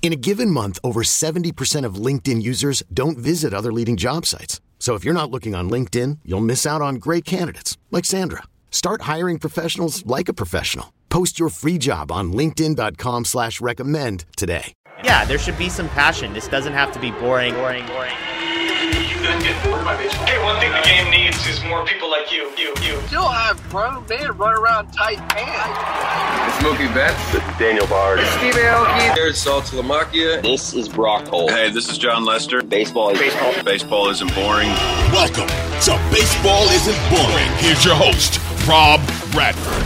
In a given month, over 70% of LinkedIn users don't visit other leading job sites. So if you're not looking on LinkedIn, you'll miss out on great candidates like Sandra. Start hiring professionals like a professional. Post your free job on LinkedIn.com slash recommend today. Yeah, there should be some passion. This doesn't have to be boring, boring, boring. You couldn't get bored by baseball. Hey, one thing the game needs is more people like you, you, you. Still have grown men run around tight pants. It's Mookie Betts. This is Daniel Bard. Steve Aoki. There's Saltalamacchia. This is Brock Holt. Hey, this is Jon Lester. Baseball is baseball. Baseball isn't boring. Welcome to Baseball Isn't Boring. Here's your host, Rob Bradford.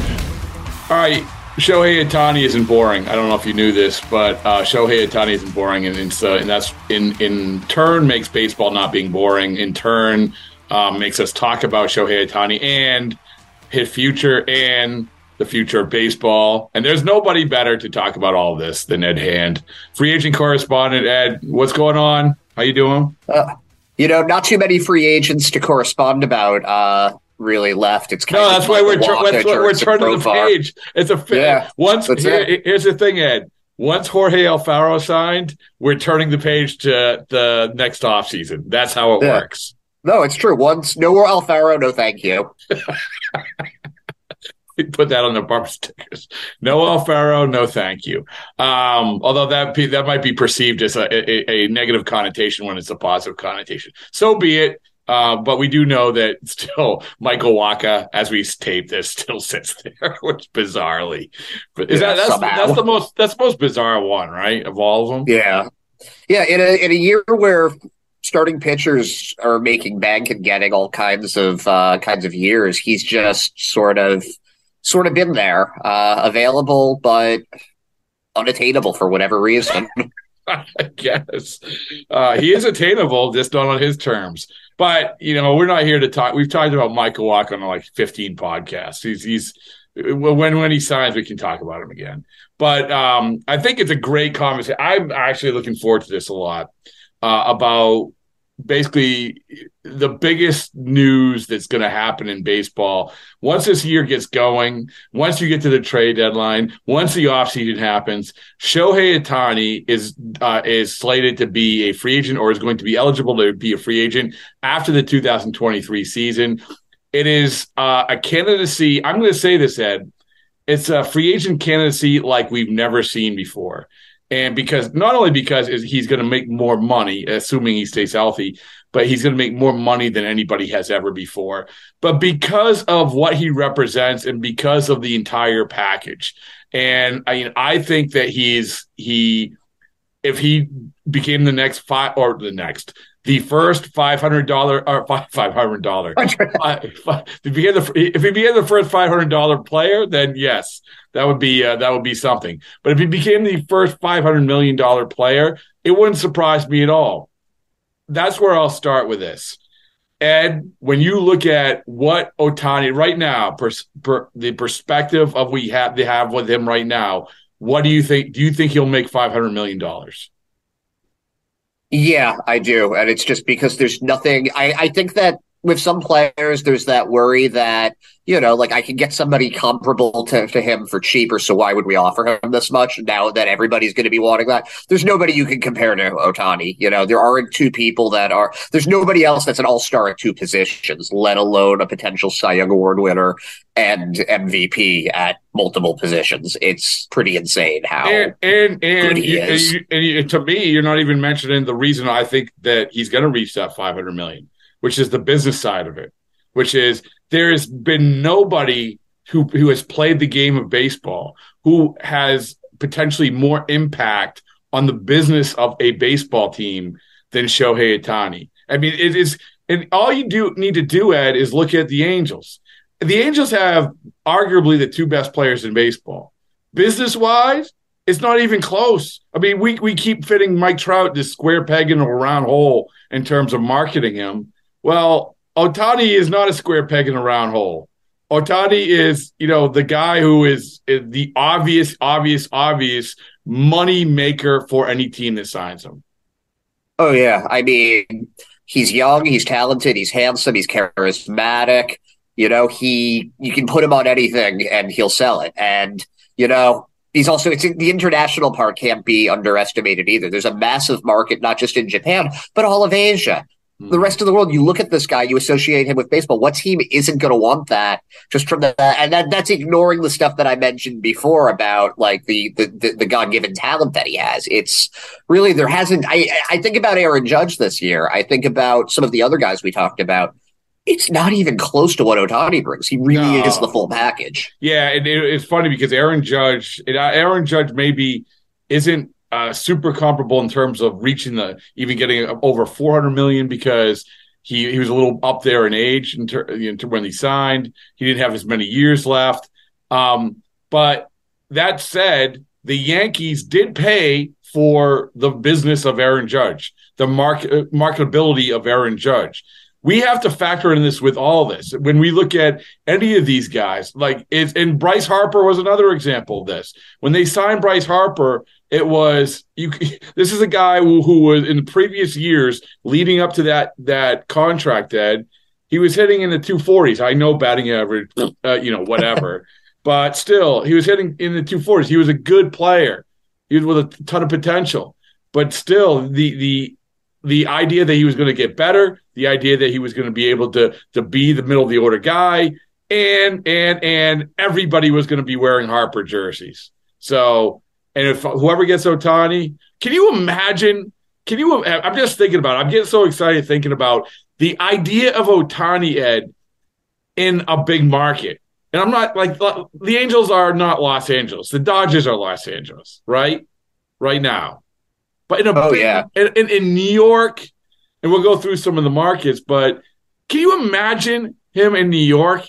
All right. Shohei Ohtani isn't boring. I don't know if you knew this, but uh, Shohei Ohtani isn't boring, and, and, uh, and that's in in turn makes baseball not being boring. In turn, um, makes us talk about Shohei Ohtani and his future and the future of baseball. And there's nobody better to talk about all this than Ed Hand, free agent correspondent. Ed, what's going on? How you doing? Uh, you know, not too many free agents to correspond about. Uh, really left. It's no, that's why we're that's why we're turning the page. It's a yeah, once here, here's the thing, Ed. Once Jorge Alfaro signed, we're turning the page to the next off season. That's how it yeah. works. No, it's true. Once no more Alfaro, no thank you. we put that on the bumper stickers. No Alfaro, no thank you. Um, although that that might be perceived as a, a, a negative connotation when it's a positive connotation. So be it. Uh, but we do know that still Michael Wacha, as we tape this, still sits there, which bizarrely, but is yeah, that that's, that's the most that's the most bizarre one, right? Of all of them, yeah, yeah. In a in a year where starting pitchers are making bank and getting all kinds of uh, kinds of years, he's just sort of sort of been there, uh, available but unattainable for whatever reason. I guess uh, he is attainable, just not on his terms. But you know, we're not here to talk. We've talked about Michael Wacha like 15 podcasts. He's he's when when he signs, we can talk about him again. But um, I think it's a great conversation. I'm actually looking forward to this a lot uh, about basically the biggest news that's going to happen in baseball once this year gets going once you get to the trade deadline once the offseason happens shohei ohtani is uh, is slated to be a free agent or is going to be eligible to be a free agent after the 2023 season. It is uh, a candidacy i'm going to say this ed it's a free agent candidacy like we've never seen before and because not only because he's going to make more money, assuming he stays healthy, but he's going to make more money than anybody has ever before. But because of what he represents and because of the entire package, and I mean, I think that he's he, if he became the next five or the next the first five hundred dollar or five hundred dollar. if he became the if he became the first five hundred dollar player, then yes, that would be uh, that would be something. But if he became the first five hundred million dollar player, it wouldn't surprise me at all. That's where I'll start with this. Ed, when you look at what Otani right now, pers- per, the perspective of we have they have with him right now, what do you think? Do you think he'll make five hundred million dollars? Yeah, I do. And it's just because there's nothing. I, I think that with some players, there's that worry that, you know, like I can get somebody comparable to, to him for cheaper. So why would we offer him this much now that everybody's going to be wanting that? There's nobody you can compare to Otani. You know, there aren't two people that are, there's nobody else that's an all star at two positions, let alone a potential Cy Young Award winner and MVP at multiple positions. It's pretty insane how and and and, he you, is. and, you, and to me, you're not even mentioning the reason I think that he's going to reach that 500 million which is the business side of it, which is there has been nobody who who has played the game of baseball, who has potentially more impact on the business of a baseball team than Shohei Ohtani. I mean, it is, and all you do need to do, Ed, is look at the Angels. The Angels have arguably the two best players in baseball. Business wise, it's not even close. I mean, we we keep fitting Mike Trout this square peg in a round hole in terms of marketing him. Well, Otani is not a square peg in a round hole. Otani is, you know, the guy who is, the obvious, obvious, obvious money maker for any team that signs him. Oh yeah, I mean, he's young, he's talented, he's handsome, he's charismatic. You know, he you can put him on anything and he'll sell it. And you know, he's also it's the international part can't be underestimated either. There's a massive market not just in Japan but all of Asia. The rest of the world, you look at this guy, you associate him with baseball. What team isn't going to want that? Just from the and that, that's ignoring the stuff that I mentioned before about like the the, the, the God given talent that he has. It's really there hasn't. I I think about Aaron Judge this year. I think about some of the other guys we talked about. It's not even close to what Ohtani brings. He really No. is the full package. Yeah, and it, it's funny because Aaron Judge, it- uh, Aaron Judge maybe isn't uh, super comparable in terms of reaching the even getting over 400 million because he he was a little up there in age in ter- know, to when he signed. He didn't have as many years left. Um, but that said, the Yankees did pay for the business of Aaron Judge, the market marketability of Aaron Judge. We have to factor in this with all this. When we look at any of these guys, like it's and Bryce Harper was another example of this. When they signed Bryce Harper, it was you. This is a guy who, who was in the previous years leading up to that that contract. Ed, he was hitting in the two forties. I know batting average, uh, you know, whatever, but still, he was hitting in the two forties. He was a good player. He was with a ton of potential, but still, the the the idea that he was going to get better, the idea that he was going to be able to to be the middle of the order guy, and and and everybody was going to be wearing Harper jerseys. So, and if whoever gets Otani, can you imagine? Can you? I'm just thinking about. It. I'm getting so excited thinking about the idea of Otani Ed in a big market. And I'm not like the Angels are not Los Angeles. The Dodgers are Los Angeles, right? Right now. But in a Oh, big, yeah. in, in, in New York, and we'll go through some of the markets, but can you imagine him in New York?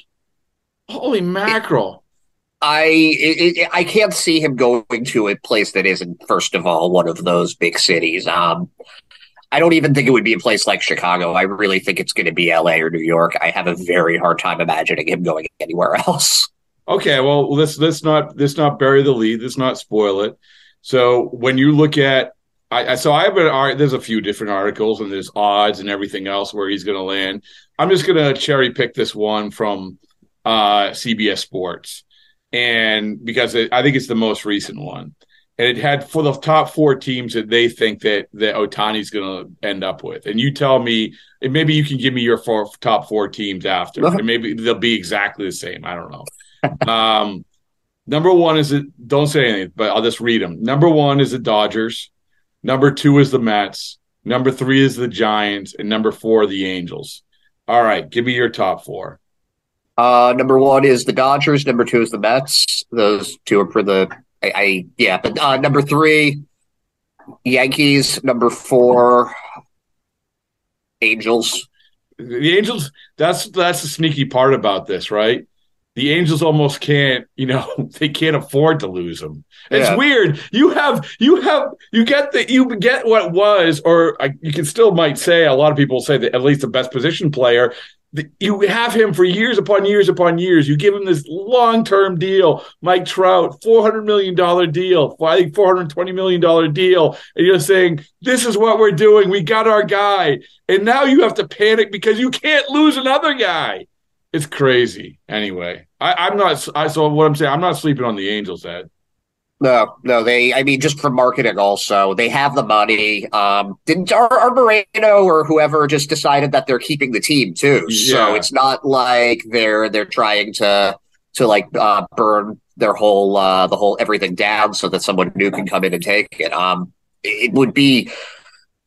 Holy mackerel. I it, it, I can't see him going to a place that isn't first of all one of those big cities. Um, I don't even think it would be a place like Chicago. I really think it's going to be L.A. or New York. I have a very hard time imagining him going anywhere else. Okay, well let's let's not let's not bury the lead. Let's not spoil it. So when you look at, I, so I have an art. There's a few different articles and there's odds and everything else where he's going to land. I'm just going to cherry pick this one from uh, CBS Sports, and because it, I think it's the most recent one, and it had for the top four teams that they think that that Otani's going to end up with. And you tell me, and maybe you can give me your four, top four teams after, and maybe they'll be exactly the same. I don't know. um, number one is it. Don't say anything, but I'll just read them. Number one is the Dodgers. Number two is the Mets. Number three is the Giants, and number four the Angels. All right, give me your top four. Uh, number one is the Dodgers. Number two is the Mets. Those two are for the I, I yeah. But uh, number three, Yankees. Number four, Angels. The Angels. That's that's the sneaky part about this, right? The Angels almost can't, you know, they can't afford to lose them. It's Yeah. weird. You have, you have, you get the, you get what was, or I, you can still might say a lot of people say that at least the best position player. You have him for years upon years upon years. You give him this long term deal, Mike Trout, four hundred million dollar deal, I think four hundred twenty million dollar deal, and you're saying this is what we're doing. We got our guy, and now you have to panic because you can't lose another guy. It's crazy. Anyway, I, I'm not. I, so what I'm saying, I'm not sleeping on the Angels. Ed. No, no, they. I mean, just for marketing, also they have the money. Um, didn't Ar- Arte Moreno or whoever just decided that they're keeping the team too? So it's not like they're they're trying to to like uh, burn their whole uh, the whole everything down so that someone new can come in and take it. Um, it would be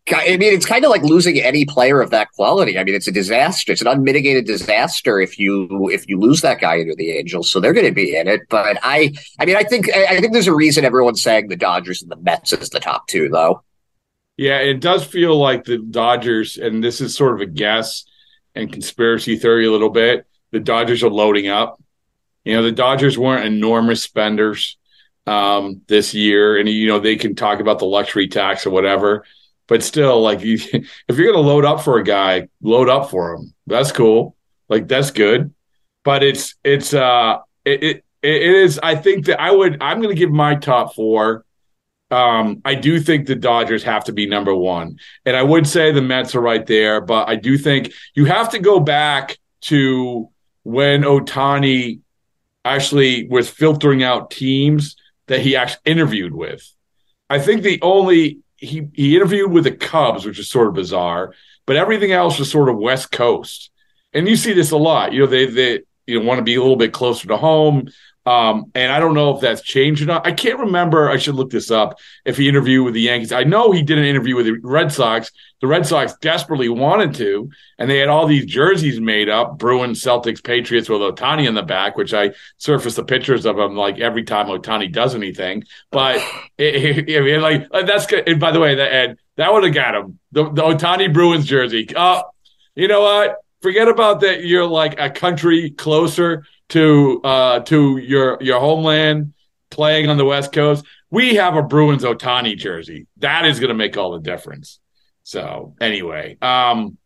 I mean, it's kind of like losing any player of that quality. I mean, it's a disaster. It's an unmitigated disaster if you if you lose that guy into the Angels. So they're going to be in it. But I, I mean, I think I think there's a reason everyone's saying the Dodgers and the Mets is the top two, though. Yeah, it does feel like the Dodgers, and this is sort of a guess and conspiracy theory a little bit. The Dodgers are loading up. You know, the Dodgers weren't enormous spenders um, this year, and you know they can talk about the luxury tax or whatever but still, like you, if you're gonna load up for a guy, load up for him. That's cool. Like that's good. But it's it's uh it it, it is. I think that I would. I'm gonna give my top four. Um, I do think the Dodgers have to be number one, and I would say the Mets are right there. But I do think you have to go back to when Otani actually was filtering out teams that he actually interviewed with. I think the only he he interviewed with the Cubs, which is sort of bizarre, but everything else was sort of West Coast. And you see this a lot. You know, they they you know want to be a little bit closer to home. Um, and I don't know if that's changed or not. I can't remember. I should look this up. If he interviewed with the Yankees, I know he did an interview with the Red Sox. The Red Sox desperately wanted to, and they had all these jerseys made up: Bruins, Celtics, Patriots with Otani in the back, which I surface the pictures of him like every time Otani does anything. But it, it, it, like that's good. And by the way, that and that would have got him the, the Ohtani Bruins jersey. Oh, you know what? Forget about that. You're like a country closer to uh, to your your homeland, playing on the West Coast. We have a Bruins Otani jersey. That is going to make all the difference. So anyway, um,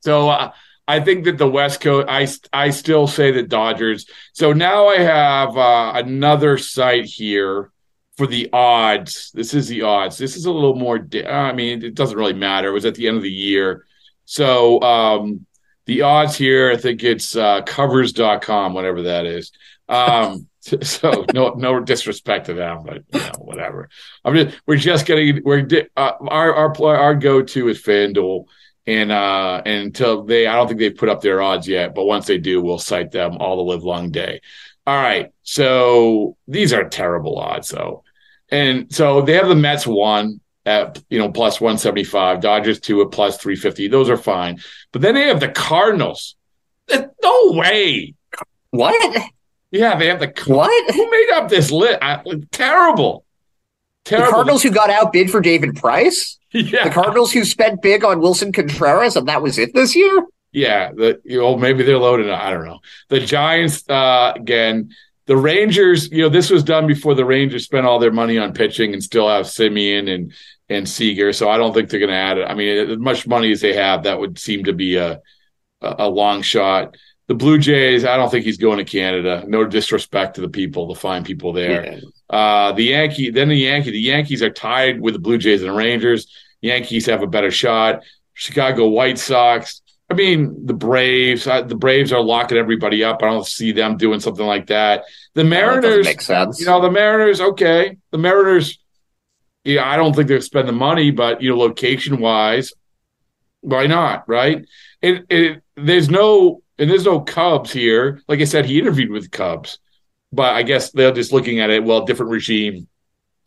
so uh, I think that the West Coast. I I still say the Dodgers. So now I have uh, another site here for the odds. This is the odds. This is a little more. Di- I mean, it doesn't really matter. It was at the end of the year. So um, the odds here, I think it's uh, covers.com, whatever that is. Um, so no, no disrespect to them, but you know, whatever. I'm just, we're just getting, we're, uh, our, our, our go-to is FanDuel. And, uh, and until they, I don't think they've put up their odds yet, but once they do, we'll cite them all the live long day. All right. So these are terrible odds though. And so they have the Mets one at you know plus 175 dodgers two at plus 350 those are fine. But then they have the cardinals. No way. What? Yeah they have the what? Who made up this list terrible terrible. The cardinals who got outbid for david price? Yeah. The cardinals who spent big on willson contreras and that was it this year? Yeah the you know maybe they're loaded i don't know. The giants uh again the Rangers, you know, this was done before the Rangers spent all their money on pitching and still have Semien and and Seager. So I don't think they're going to add it. I mean, as much money as they have, that would seem to be a a long shot. The Blue Jays, I don't think he's going to Canada. No disrespect to the people, the fine people there. Yeah. Uh, the Yankee, then the Yankee, the Yankees are tied with the Blue Jays and the Rangers. Yankees have a better shot. Chicago White Sox. I mean, the Braves. The Braves are locking everybody up. I don't see them doing something like that. The Mariners, make sense. You know, the Mariners. Okay, the Mariners yeah, I don't think they'll spend the money, but you know, location wise, why not? Right? It, it there's no and there's no Cubs here. Like I said, he interviewed with Cubs, but I guess they're just looking at it. Well, different regime,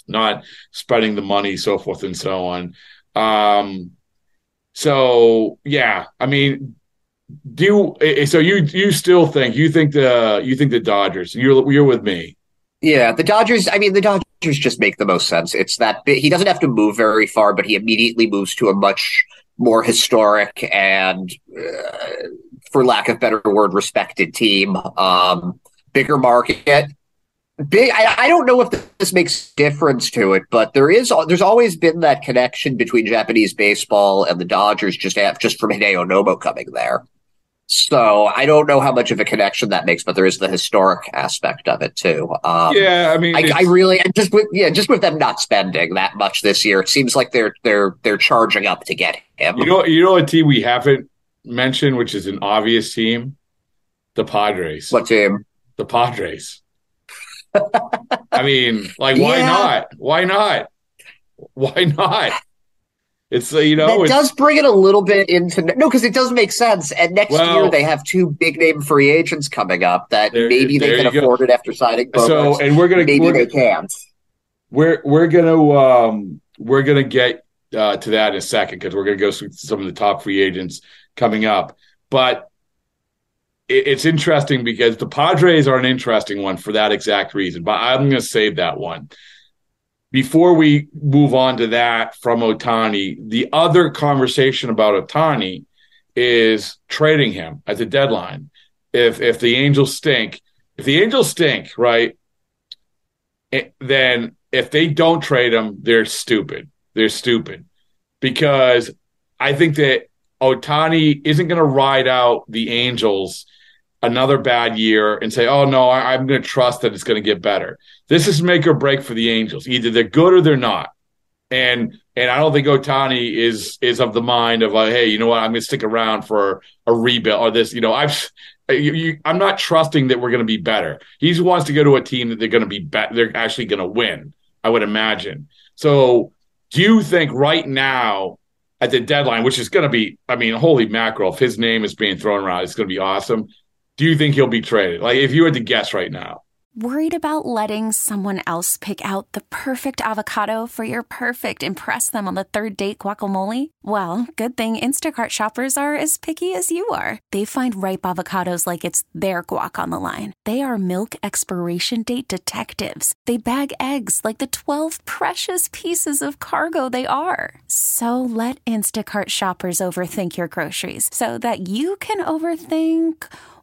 not spreading the money, so forth and so on. Um, so yeah, I mean, do you, so you you still think you think the you think the Dodgers? You're you're with me. Yeah, the Dodgers. I mean, the Dodgers just make the most sense. It's that he doesn't have to move very far, but he immediately moves to a much more historic and, uh, for lack of better word, respected team. Um, bigger market. Big. I, I don't know if this makes difference to it, but there is. There's always been that connection between Japanese baseball and the Dodgers. Just have, just from Hideo Nomo coming there. So I don't know how much of a connection that makes, but there is the historic aspect of it too. Um, yeah, I mean, I, I, really just with yeah, just with them not spending that much this year, it seems like they're they're they're charging up to get him. You know, you know a team we haven't mentioned, which is an obvious team, the Padres. What team? The Padres. I mean, like, why yeah. not? Why not? Why not? It's you know it does bring it a little bit into no because it does make sense. And next well, year they have two big name free agents coming up that there, maybe they can afford go. it after signing. So and we're gonna maybe we're, they can't. We're we're gonna um we're gonna get uh, to that in a second because we're going to go through some of the top free agents coming up. But it's interesting because the Padres are an interesting one for that exact reason. But I'm going to save that one. Before we move on to that from Otani, the other conversation about Otani is trading him at the deadline. If if the Angels stink, if the Angels stink, right, it, then if they don't trade him, they're stupid. They're stupid because I think that Otani isn't going to ride out the Angels another bad year and say, "Oh no, I, am going to trust that it's going to get better." This is make or break for the Angels. Either they're good or they're not. And and I don't think Otani is is of the mind of like, hey, you know what, I'm going to stick around for a rebuild or this. You know, I've you, you, I'm not trusting that we're going to be better. He wants to go to a team that they're going to be better. They're actually going to win. I would imagine. So, do you think right now at the deadline, which is going to be, I mean, holy mackerel, if his name is being thrown around, it's going to be awesome. Do you think he'll be traded? Like, if you had to guess right now, Worried about letting someone else pick out the perfect avocado for your perfect impress them on the third date guacamole? Well, good thing Instacart shoppers are as picky as you are. They find ripe avocados like it's their guac on the line. They are milk expiration date detectives. They bag eggs like the 12 precious pieces of cargo they are. So let Instacart shoppers overthink your groceries so that you can overthink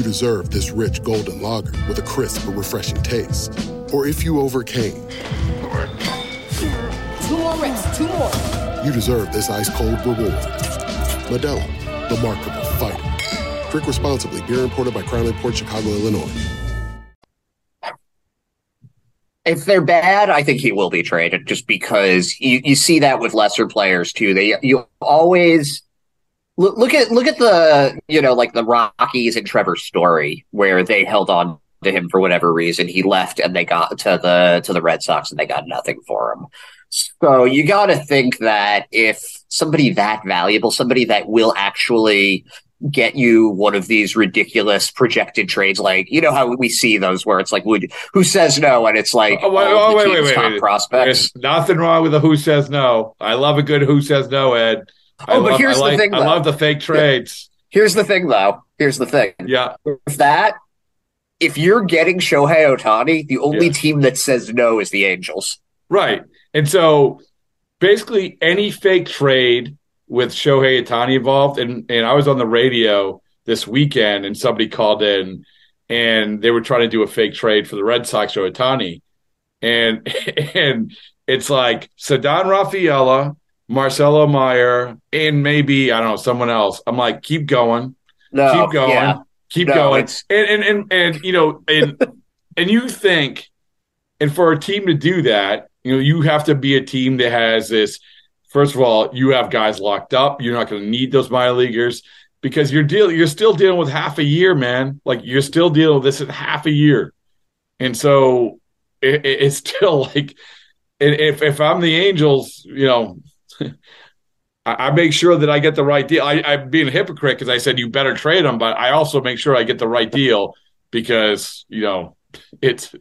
You deserve this rich golden lager with a crisp but refreshing taste. Or if you overcame. Two more reps, two more. You deserve this ice cold reward. Modelo, the Markable Fighter. Drink responsibly. Beer imported by Crown Imports Chicago, Illinois. If they're bad, I think he will be traded just because you, you see that with lesser players too. They you always Look, look at look at the you know like the Rockies and Trevor Story where they held on to him for whatever reason. He left and they got to the to the Red Sox and they got nothing for him. So you got to think that if somebody that valuable, somebody that will actually get you one of these ridiculous projected trades, like you know how we see those where it's like, would who says no, and it's like, oh, wait, oh, wait, wait, wait, top wait. prospects. There's nothing wrong with a who says no. I love a good who says no, Ed. I oh, but love, here's I the like, thing. Though. I love the fake trades. Here's the thing, though. Here's the thing. Yeah. If that, if you're getting Shohei Ohtani, the only yeah. team that says no is the Angels. Right. And so basically any fake trade with Shohei Ohtani involved, and, and I was on the radio this weekend and somebody called in and they were trying to do a fake trade for the Red Sox or Ohtani. And and it's like Ceddanne Rafaela Marcelo Meyer, and maybe I don't know someone else. I'm like, keep going, no, keep going, yeah. keep no, going, and, and and and you know, and and you think, and for a team to do that, you know, you have to be a team that has this. First of all, you have guys locked up. You're not going to need those minor leaguers because you're deal you're still dealing with half a year, man. Like you're still dealing with this in half a year, and so it, it's still like if if I'm the Angels, you know, I, make sure that I get the right deal. I, I'm being a hypocrite because I said you better trade them, but I also make sure I get the right deal because you know it's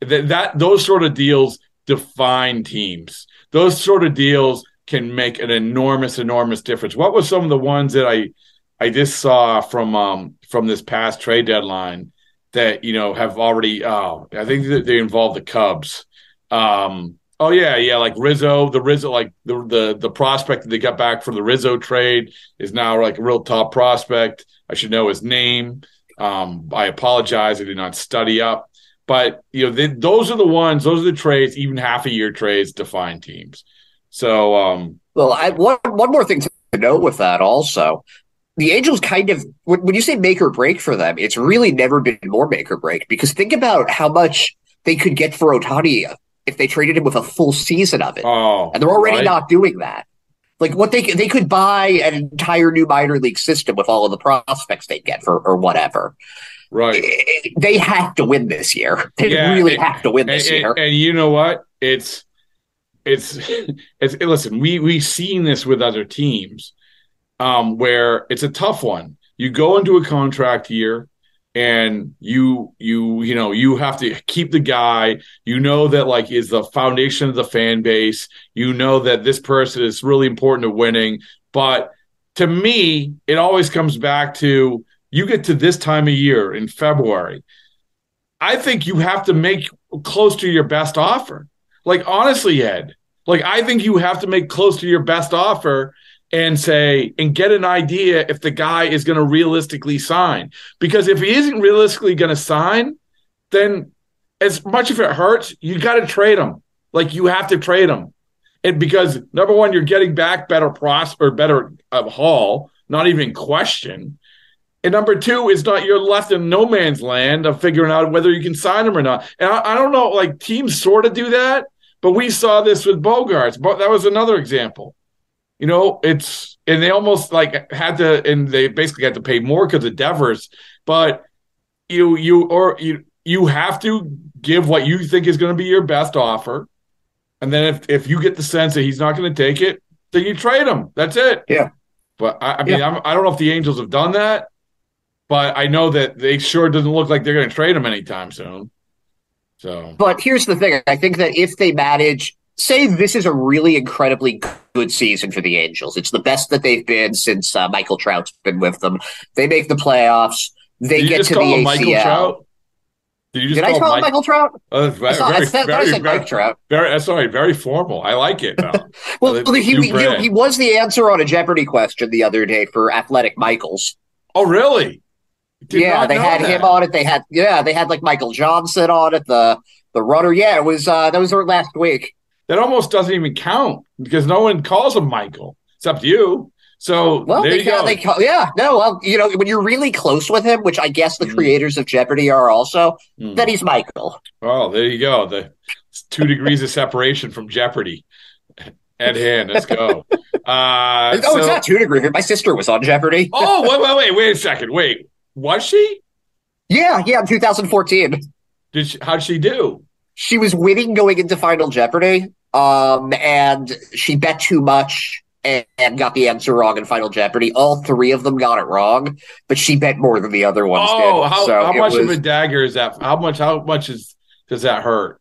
that, that those sort of deals define teams. Those sort of deals can make an enormous, enormous difference. What was some of the ones that I I just saw from um from this past trade deadline that you know have already? Oh, I think that they involve the Cubs. Um, Oh yeah, yeah, like Rizzo, the Rizzo, like the the the prospect that they got back from the Rizzo trade is now like a real top prospect. I should know his name. Um, I apologize, I did not study up, but you know, they, those are the ones, those are the trades, even half a year trades define teams. So, um, well, I one one more thing to note with that also. The Angels kind of, when you say make or break for them, it's really never been more make or break because think about how much they could get for Ohtani if they traded him with a full season of it. Oh, and they're already right. not doing that. Like what they they could buy an entire new minor league system with all of the prospects they get for or whatever. Right. They have to win this year. They yeah, really and, have to win this and, year. And, you know what? It's it's it's listen, we we've seen this with other teams um where it's a tough one. You go into a contract year and you you you know you have to keep the guy. You know that like is the foundation of the fan base. You know that this person is really important to winning. But to me it always comes back to you get to this time of year in february. I think you have to make close to your best offer. Like honestly ed like i think you have to make close to your best offer and say and get an idea if the guy is going to realistically sign. Because if he isn't realistically going to sign, then as much if it hurts, you got to trade him. Like you have to trade him. And because number one, you're getting back better pros or better uh, haul, not even question. And number two, is not you're left in no man's land of figuring out whether you can sign him or not. And I, I don't know, like teams sort of do that, but we saw this with Bogaerts. But that was another example you know, it's and they almost like had to, and they basically had to pay more because of Devers. But you, you, or you, you have to give what you think is going to be your best offer, and then if if you get the sense that he's not going to take it, then you trade him. That's it. Yeah. But I, I mean, yeah. I'm, I do not know if the Angels have done that, but I know that they sure doesn't look like they're going to trade him anytime soon. So, but here's the thing: I think that if they manage say this is a really incredibly good season for the Angels. It's the best that they've been since uh, Michael Trout's been with them. They make the playoffs. They get to the ACL. Michael Trout? Did you just Did call I call Mike- Michael Trout? Oh, very, I, saw, very, I said, very, I said very, Mike Trout. Very, sorry, very formal. I like it. well, he, he, he, he was the answer on a Jeopardy question the other day for Athletic Michaels. Oh, really? Did yeah, they had that. him on it. They had yeah, they had like Michael Johnson on it. The the runner. Yeah, it was uh that was last week that almost doesn't even count because no one calls him Michael except you. So well, there they, you go. They call, yeah, no, well, you know, when you're really close with him, which I guess the mm. creators of Jeopardy are also, mm. then he's Michael. Oh, there you go. The two degrees of separation from Jeopardy. Ed Hand, let's go. Uh, oh, so- it's not two degrees. My sister was on Jeopardy. oh, wait, wait, wait, wait a second. Wait, was she? yeah, yeah, in 2014. Did she, how'd she do? She was winning going into Final Jeopardy, um, and she bet too much and, and got the answer wrong in Final Jeopardy. All three of them got it wrong, but she bet more than the other ones Oh, did. how, so how much of a dagger is that? How much? How much is does that hurt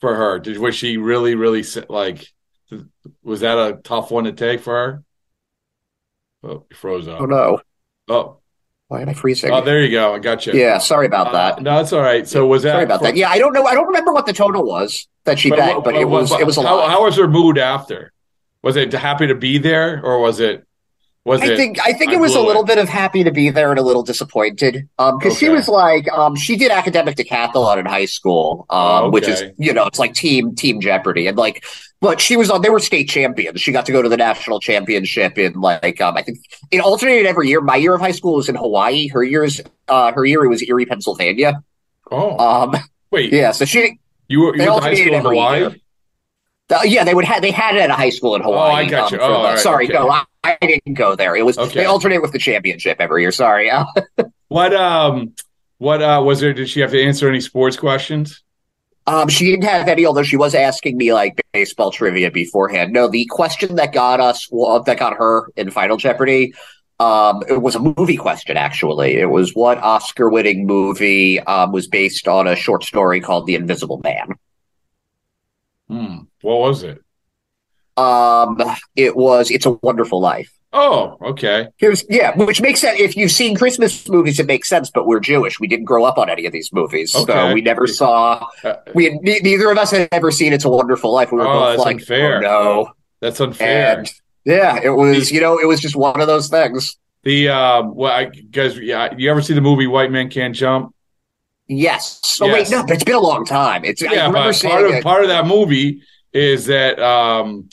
for her? Did was she really, really like? Was that a tough one to take for her? Oh, you froze up. Oh no! Oh, Why am I freezing? oh, there you go. I got you. Yeah, sorry about Uh, that. no, it's all right. So was that Sorry about for- that. Yeah, I don't know. I don't remember what the total was that she But bet, what- but it was it was a how, lot. How was her mood after? Was it happy to be there, or was it? Was I it? think I think I it was a little it? bit of happy to be there and a little disappointed. Um, because she was like, um, she did academic decathlon in high school, um, Oh, which is you know, it's like team team Jeopardy, and like, but she was on. They were state champions. She got to go to the national championship in like, um, I think it alternated every year. My year of high school was in Hawaii. Her years, uh, her year it was Erie, Pennsylvania. Oh, Um, wait. yeah. So she, You were you went to high school in Hawaii? year. Uh, yeah, they would have. They had it at a high school in Hawaii. Oh, I got you. um, for Oh, the- all right, sorry, okay. no, I, I didn't go there. It was Okay. they alternate with the championship every year. Sorry. Uh, What um, what uh, was there? Did she have to answer any sports questions? Um, she didn't have any, although she was asking me like baseball trivia beforehand. No, the question that got us, well, that got her in Final Jeopardy, um, it was a movie question. Actually, it was what Oscar-winning movie um, was based on a short story called The Invisible Man. Hmm. What was it? Um, it was It's a Wonderful Life. Oh, okay. Here's yeah, which makes sense if you've seen Christmas movies. It makes sense, but we're Jewish. We didn't grow up on any of these movies, Okay. so we never saw. Uh, We had, neither of us had ever seen "It's a Wonderful Life." We were Oh, both that's like, unfair. "Oh no!" That's unfair. And yeah, it was. You know, it was just one of those things. the um, well, I guys, yeah, you ever see the movie White Man Can't Jump? Yes. Oh Yes. wait, no, but it's been a long time. It's. I Yeah, remember but seeing part of part of that movie is that um,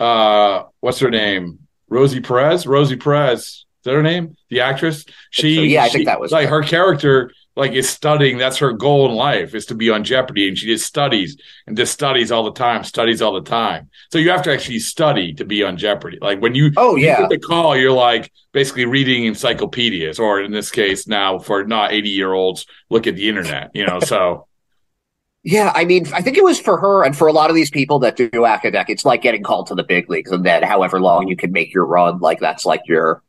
uh, what's her name? Rosie Perez. Rosie Perez. Is that her name? The actress. She. so. Yeah, I she- think that was like her. her character. Like is studying. That's her goal in life is to be on Jeopardy, and she just studies and just studies all the time. Studies all the time. So you have to actually study to be on Jeopardy. Like when you Oh, you yeah. get the call, you're like basically reading encyclopedias, or in this case now for not 80 year olds, look at the internet. You know, so. Yeah, I mean, I think it was for her and for a lot of these people that do academic. It's like getting called to the big leagues, and then however long you can make your run, like that's like your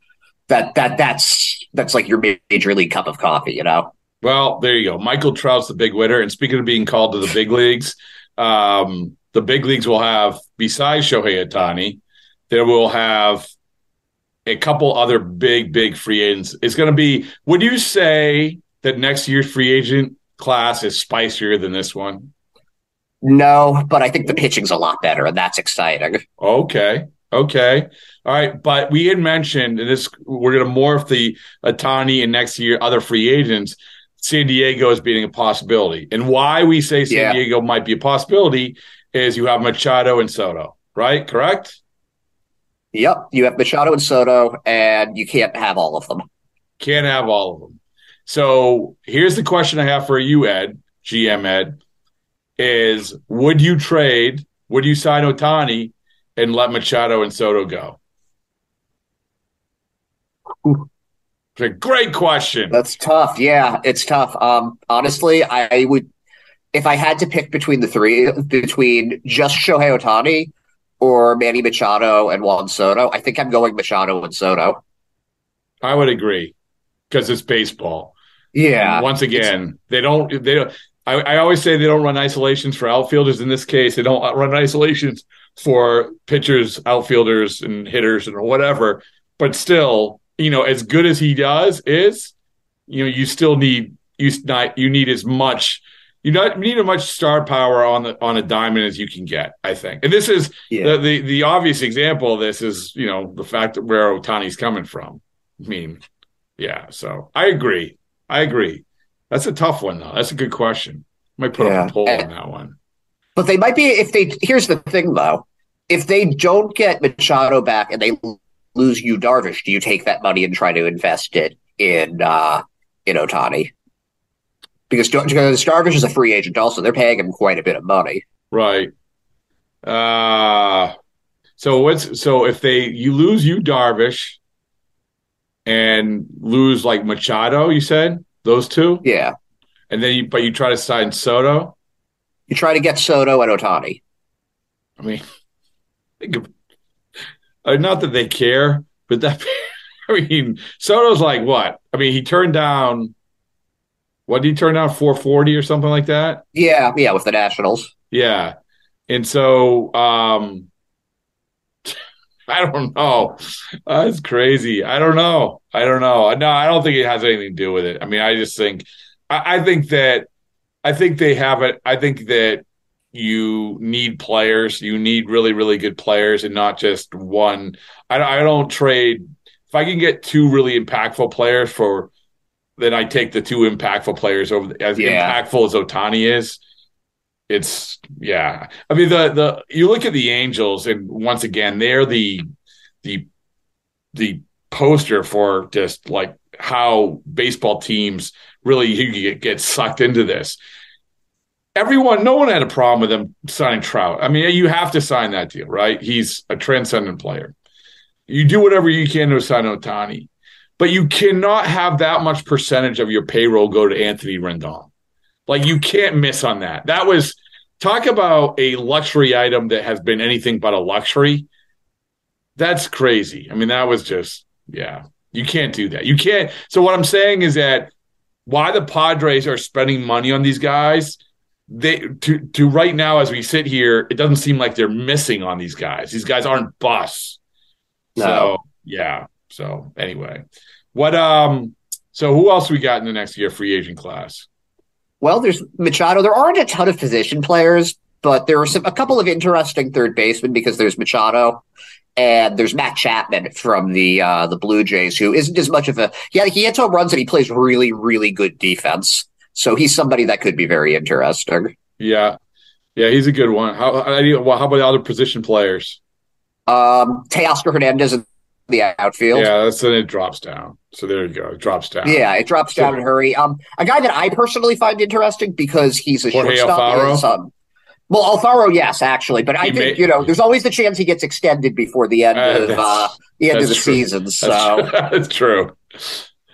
that that that's that's like your major league cup of coffee, you know. Well, there you go. Michael Trout's the big winner. And speaking of being called to the big leagues, um, the big leagues will have, besides Shohei Otani, there will have a couple other big, big free agents. It's going to be, would you say that next year's free agent class is spicier than this one? No, but I think the pitching's a lot better, and that's exciting. Okay. Okay. All right. But we had mentioned and this we're gonna morph the Ohtani and next year other free agents. San Diego is being a possibility. And why we say San Yeah. Diego might be a possibility is you have Machado and Soto, right? Correct? Yep, you have Machado and Soto, and you can't have all of them. Can't have all of them. So here's the question I have for you, Ed, GM Ed, is would you trade, would you sign Otani and let Machado and Soto go? It's a great question. That's tough. Yeah, it's tough. Um, honestly, I would if I had to pick between the three, between just Shohei Otani or Manny Machado and Juan Soto, I think I'm going Machado and Soto. I would agree because it's baseball. Yeah. And once again, they don't. They don't. I, I always say they don't run isolations for outfielders. In this case, they don't run isolations for pitchers, outfielders, and hitters, and whatever. But still, you know, as good as he does is, you know, you still need you not you need as much. You not need as much star power on the on a diamond as you can get. I think, and this is Yeah. the, the the obvious example of this is you know the fact that where Otani's coming from. I mean, yeah. So I agree. I agree. That's a tough one though. That's a good question. Might put Yeah. up a poll on that one. But they might be if they. Here's the thing, though: if they don't get Machado back and they lose you, Darvish, do you take that money and try to invest it in uh, in Otani? Because, because Darvish is a free agent, also they're paying him quite a bit of money. Right. Uh So what's so if they you lose you Darvish and lose like Machado, you said those two, Yeah. and then you but you try to sign Soto. You try to get Soto and Otani. I mean, think of, Uh, not that they care, but that I mean, Soto's like what? I mean, he turned down. What did he turn down? Four forty or something like that. Yeah, yeah, with the Nationals. Yeah. And so um I don't know. Uh, That's crazy. I don't know. I don't know. Uh, no, I don't think it has anything to do with it. I mean, I just think I, I think that I think they have it. I think that you need players. You need really, really good players and not just one. I, I don't trade if I can get two really impactful players for then I take the two impactful players over as Yeah. impactful as Ohtani is it's yeah. I mean the the you look at the Angels and once again they're the the the poster for just like how baseball teams really you get, get sucked into this. Everyone, no one had a problem with them signing Trout. I mean, you have to sign that deal, right? He's a transcendent player. You do whatever you can to sign Ohtani, but you cannot have that much percentage of your payroll go to Anthony Rendon. Like you can't miss on that. That was talk about a luxury item that has been anything but a luxury. That's crazy. I mean, that was just yeah. You can't do that. You can't. So what I'm saying is that why the Padres are spending money on these guys, they to to right now as we sit here, it doesn't seem like they're missing on these guys. These guys aren't busts. No. So yeah. So anyway, what um. So who else we got in the next year free agent class? Well, there's Machado. There aren't a ton of position players, but there are some a couple of interesting third basemen because there's Machado and there's Matt Chapman from the uh, the Blue Jays, who isn't as much of a yeah he hits home runs and he plays really really good defense. So he's somebody that could be very interesting. Yeah, yeah, he's a good one. How how, well, how about the other position players? Um, Teoscar Hernandez in the outfield. Yeah, that's then it drops down. So there you go, it drops down. Yeah, it drops down in a hurry. Um, a guy that I personally find interesting because he's a Jorge shortstop. Well, Alfaro, yes, actually, but I He think may- you know there's always the chance he gets extended before the end Uh, of uh, the end of the true. season. So that's true.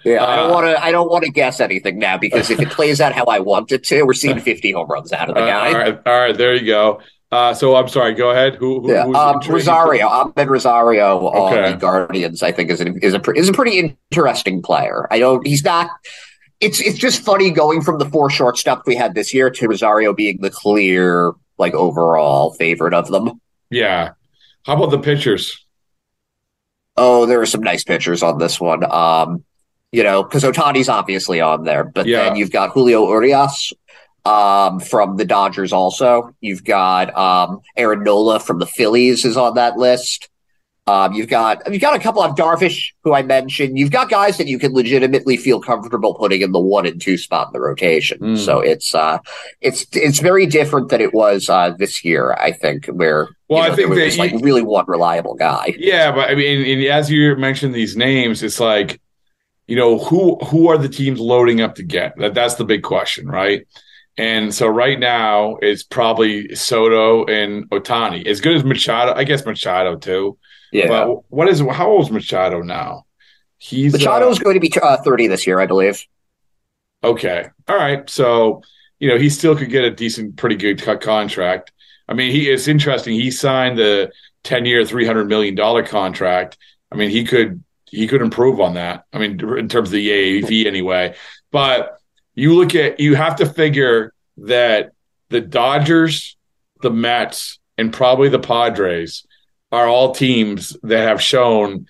Yeah, I don't Uh, want to. I don't want to guess anything now because if it plays out how I want it to, we're seeing 50 home runs out of the Uh, guy. all right, all right, there you go. Uh, so I'm sorry. Go ahead. Who? who Yeah, um. Rosario, Amed Rosario on Okay. the Guardians, I think is an, is a is a pretty interesting player. I don't, he's not. It's it's just funny going from the four shortstops we had this year to Rosario being the clear like overall favorite of them. Yeah. How about the pitchers? Oh, there are some nice pitchers on this one. Um, you know, because Ohtani's obviously on there, but Yeah. then you've got Julio Urias um, from the Dodgers. Also, you've got um, Aaron Nola from the Phillies is on that list. Um, you've got you've got a couple of Darvish who I mentioned. You've got guys that you can legitimately feel comfortable putting in the one and two spot in the rotation. Mm. So it's uh, it's it's very different than it was uh, this year. I think where Well, you I think there that was you- like really one reliable guy. Yeah, but I mean, and as you mentioned these names, it's like, you know, who who are the teams loading up to get? That that's the big question, right? And so right now it's probably Soto and Ohtani. As good as Machado, I guess Machado too. Yeah. But what is how old is Machado now? He's Machado uh, is going to be uh, 30 this year, I believe. Okay. All right. So, you know, he still could get a decent, pretty good co- contract. I mean, he it's interesting. He signed the 10 year, $300 million contract. I mean, he could, he could improve on that. I mean, in terms of the AAV anyway. But you look at, you have to figure that the Dodgers, the Mets, and probably the Padres are all teams that have shown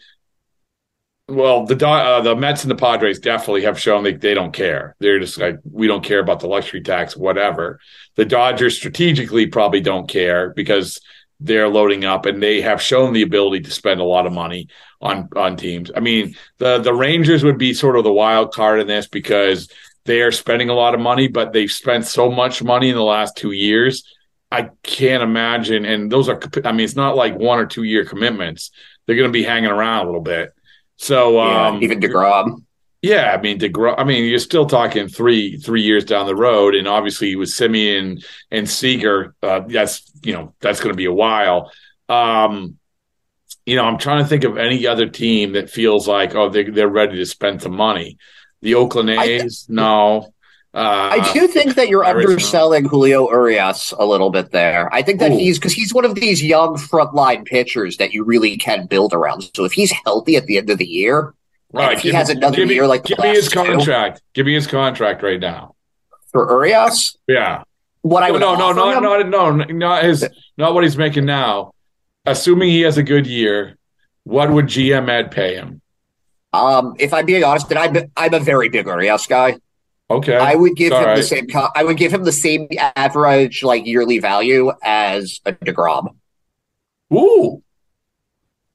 well, the uh, the Mets and the Padres definitely have shown they, they don't care. They're just like we don't care about the luxury tax, whatever. The Dodgers strategically probably don't care because they're loading up and they have shown the ability to spend a lot of money on on teams. I mean, the the Rangers would be sort of the wild card in this because they are spending a lot of money, but they've spent so much money in the last two years. I can't imagine. And those are, I mean, it's not like one or two year commitments. They're going to be hanging around a little bit. So Yeah, um, even DeGrom. Yeah, I mean DeGrom. I mean, you're still talking three three years down the road, and obviously with Semien and Seager, uh, that's you know that's going to be a while. Um, you know, I'm trying to think of any other team that feels like, oh, they, they're ready to spend the money. The Oakland A's, no. Uh, I do think that you're underselling Julio Urias a little bit there. I think that Ooh. he's because he's one of these young frontline pitchers that you really can build around. So if he's healthy at the end of the year, Right. if he give has another give me, year like give me his last two- contract. Give me his contract right now. for Urias, Yeah. what I no, would no, no, him- not, no, not his, not what he's making now. Assuming he has a good year, what would GM Ed pay him? Um, if I'm being honest, and I'm I'm a very big Urias guy. Okay, I would give It's him all the same. I would give him the same average like yearly value as a Degrom. Ooh,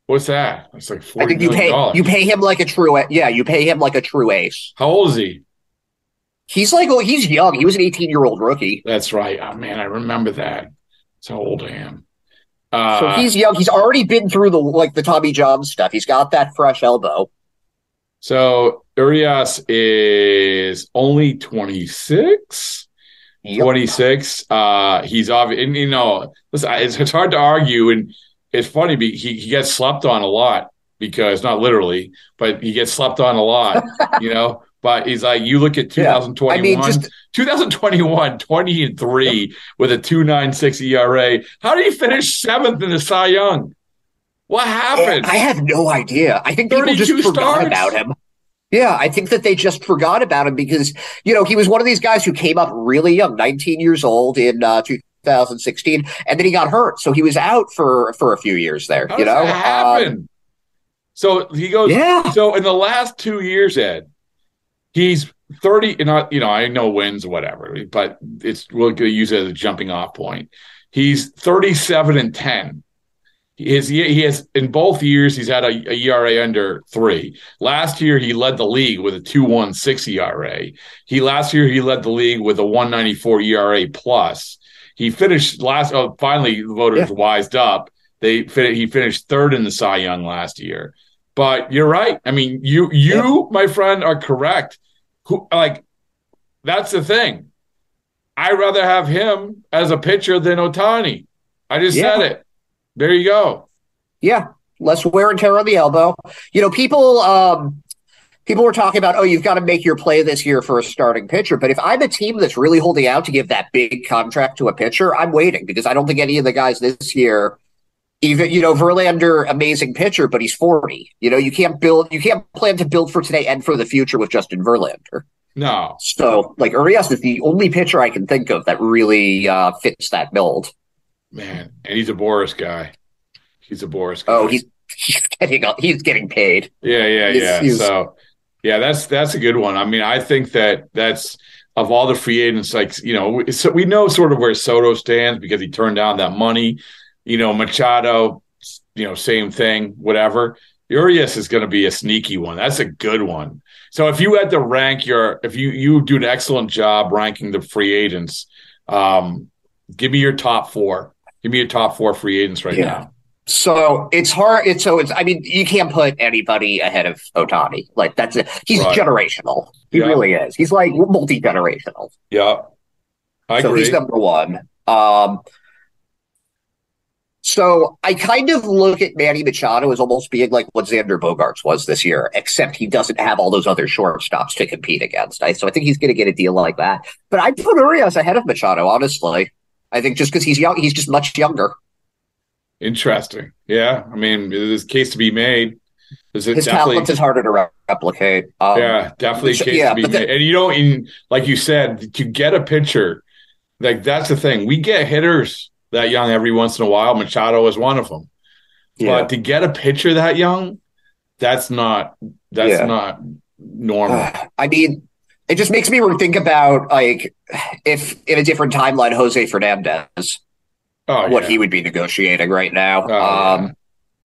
what's that? It's like I think you million pay dollars. you pay him like a true. Yeah, you pay him like a true ace. How old is he? He's like oh, he's young. He was an 18 year old rookie. That's right. Oh man, I remember that. That's how old I am. Uh, So he's young. He's already been through the like the Tommy John stuff. He's got that fresh elbow. So Urias is only 26. 26. Uh, he's obvious. And, you know, listen, it's, it's hard to argue. And it's funny, he, he gets slept on a lot because, not literally, but he gets slept on a lot, you know? But he's like, you look at Yeah. 2021, I mean, just- 2021, 20 and 3 with a 296 ERA. How did he finish seventh in the Cy Young? What happened? I have no idea. I think people just forgot starts? about him. Yeah, I think that they just forgot about him because you know he was one of these guys who came up really young, 19 years old in uh, 2016, and then he got hurt, so he was out for for a few years there. How you know, that Um, so he goes. Yeah. So in the last two years, Ed, he's thirty. You know, you know, I know wins, whatever, but it's to use it as a jumping off point. He's thirty-seven and ten. He has, he has in both years he's had a, a ERA under three. Last year he led the league with a two one six ERA. He last year he led the league with a one ninety four ERA plus. He finished last. Oh, finally the voters wised up. They he finished third in the Cy Young last year. But you're right. I mean, you you my friend are correct. Who like that's the thing. I'd rather have him as a pitcher than Ohtani. I just Yeah. said it. There you go. Yeah, less wear and tear on the elbow. You know, people um people were talking about, oh, you've got to make your play this year for a starting pitcher. But if I'm a team that's really holding out to give that big contract to a pitcher, I'm waiting because I don't think any of the guys this year, even you know, Verlander, amazing pitcher, but he's 40. You know, you can't build, you can't plan to build for today and for the future with Justin Verlander. No. So, like Urias is the only pitcher I can think of that really uh, fits that build. Man, and he's a Boras guy. He's a Boras guy. Oh, he's he's getting he's getting paid. Yeah, yeah, He's- yeah. he's- so, yeah, that's that's a good one. I mean, I think that that's of all the free agents, like you know, we- so we know sort of where Soto stands because he turned down that money. You know, Machado, you know, same thing, whatever. Urias is going to be a sneaky one. That's a good one. So if you had to rank your, if you you do an excellent job ranking the free agents, um, give me your top four. Give me your top four free agents right Yeah. now. So it's hard. It's so it's. I mean, you can't put anybody ahead of Ohtani. Like that's it. He's Right. generational. He Yeah. really is. He's like multi generational. Yeah, I so agree. he's number one. Um. So I kind of look at Manny Machado as almost being like what Xander Bogaerts was this year, except he doesn't have all those other shortstops to compete against. I, so I think he's going to get a deal like that. But I'd put Urias ahead of Machado, honestly. I think just because he's young, he's just much younger. Interesting. Yeah. I mean, there's a case to be made. There's a His definitely, talent is harder to re- replicate. Um, yeah, definitely a case yeah, to be made. and you don't, in, like you said, to get a pitcher, like that's the thing. We get hitters that young every once in a while. Machado is one of them. Yeah. But to get a pitcher that young, that's not that's Yeah. not normal. I mean, it just makes me think about like if in a different timeline, Jose Fernandez, oh, what yeah. he would be negotiating right now. Oh, yeah. Um,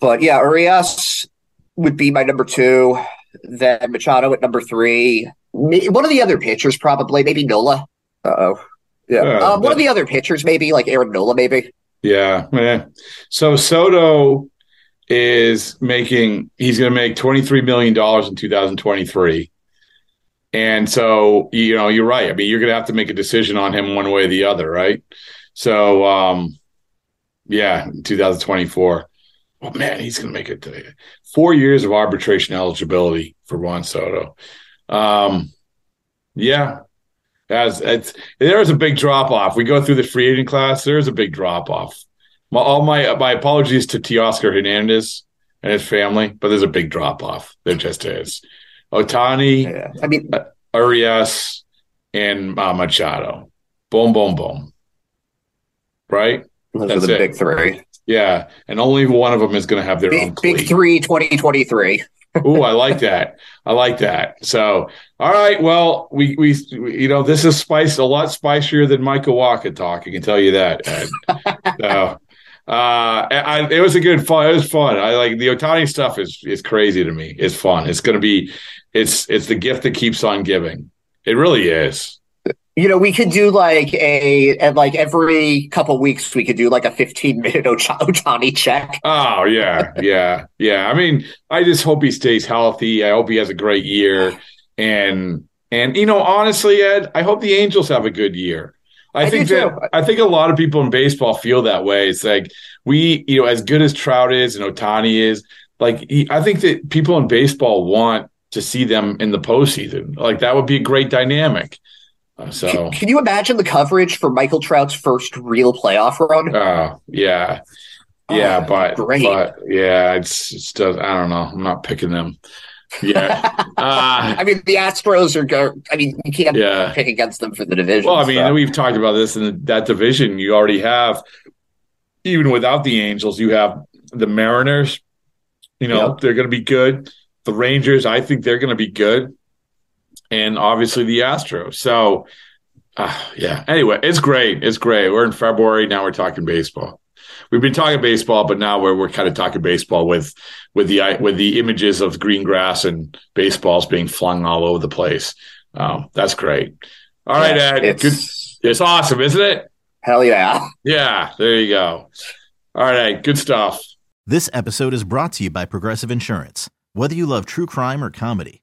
But yeah, Urias would be my number two. Then Machado at number three. One of the other pitchers, probably maybe Nola. Uh oh. Yeah. Um, one of the other pitchers, maybe like Aaron Nola, maybe. Yeah, yeah. So Soto is making he's going to make 23 million dollars in 2023. And so, you know, you're right. I mean, you're going to have to make a decision on him one way or the other, right? So, um yeah, 2024. Oh man, he's going to make it today. 4 years of arbitration eligibility for Juan Soto. Um yeah, as it's there is a big drop off. We go through the free agent class. There is a big drop off. My, all my my apologies to Teoscar Hernandez and his family, but there's a big drop off. There just is. Ohtani, I mean, Urias, and uh, Machado. Boom, boom, boom. Right. Those That's are the it. big three. Yeah, and only one of them is going to have their own Big, cleat. big three 2023. Ooh, I like that. I like that. So, all right. Well, we, we, we- you know, this is spice a lot spicier than Michael Wacha talk. I can tell you that. Ed. so, uh, I, it was a good fun. It was fun. I like the Ohtani stuff is, is crazy to me. It's fun. It's going to be, it's, it's the gift that keeps on giving. It really is. You know, we could do like a, and like every couple weeks, we could do like a 15 minute Ohtani check. Oh yeah, yeah, yeah. I mean, I just hope he stays healthy. I hope he has a great year, and and you know, honestly, Ed, I hope the Angels have a good year. I, I think that too. I think a lot of people in baseball feel that way. It's like we, you know, as good as Trout is and Ohtani is, like he, I think that people in baseball want to see them in the postseason. Like that would be a great dynamic. Uh, so. Can you imagine the coverage for Michael Trout's first real playoff run? Oh yeah, yeah, Oh, but great. but yeah, it's it's just, I don't know. I'm not picking them. Yeah, uh, I mean, the Astros are go. I mean, you can't Yeah. pick against them for the division. well, I mean, so. we've talked about this in that division. You already have, even without the Angels, you have the Mariners. You know Yep. they're going to be good. The Rangers, I think they're going to be good, and obviously the Astros. So, uh, yeah. Anyway, it's great. It's great. We're in February now. We're talking baseball. We've been talking baseball, but now we're we're kind of talking baseball with with the with the images of green grass and baseballs being flung all over the place. Um, that's great. All right, Yeah, Ed. it's- Good. It's awesome, isn't it? hell yeah. Yeah. There you go. All right. Good stuff. This episode is brought to you by Progressive Insurance. Whether you love true crime or comedy,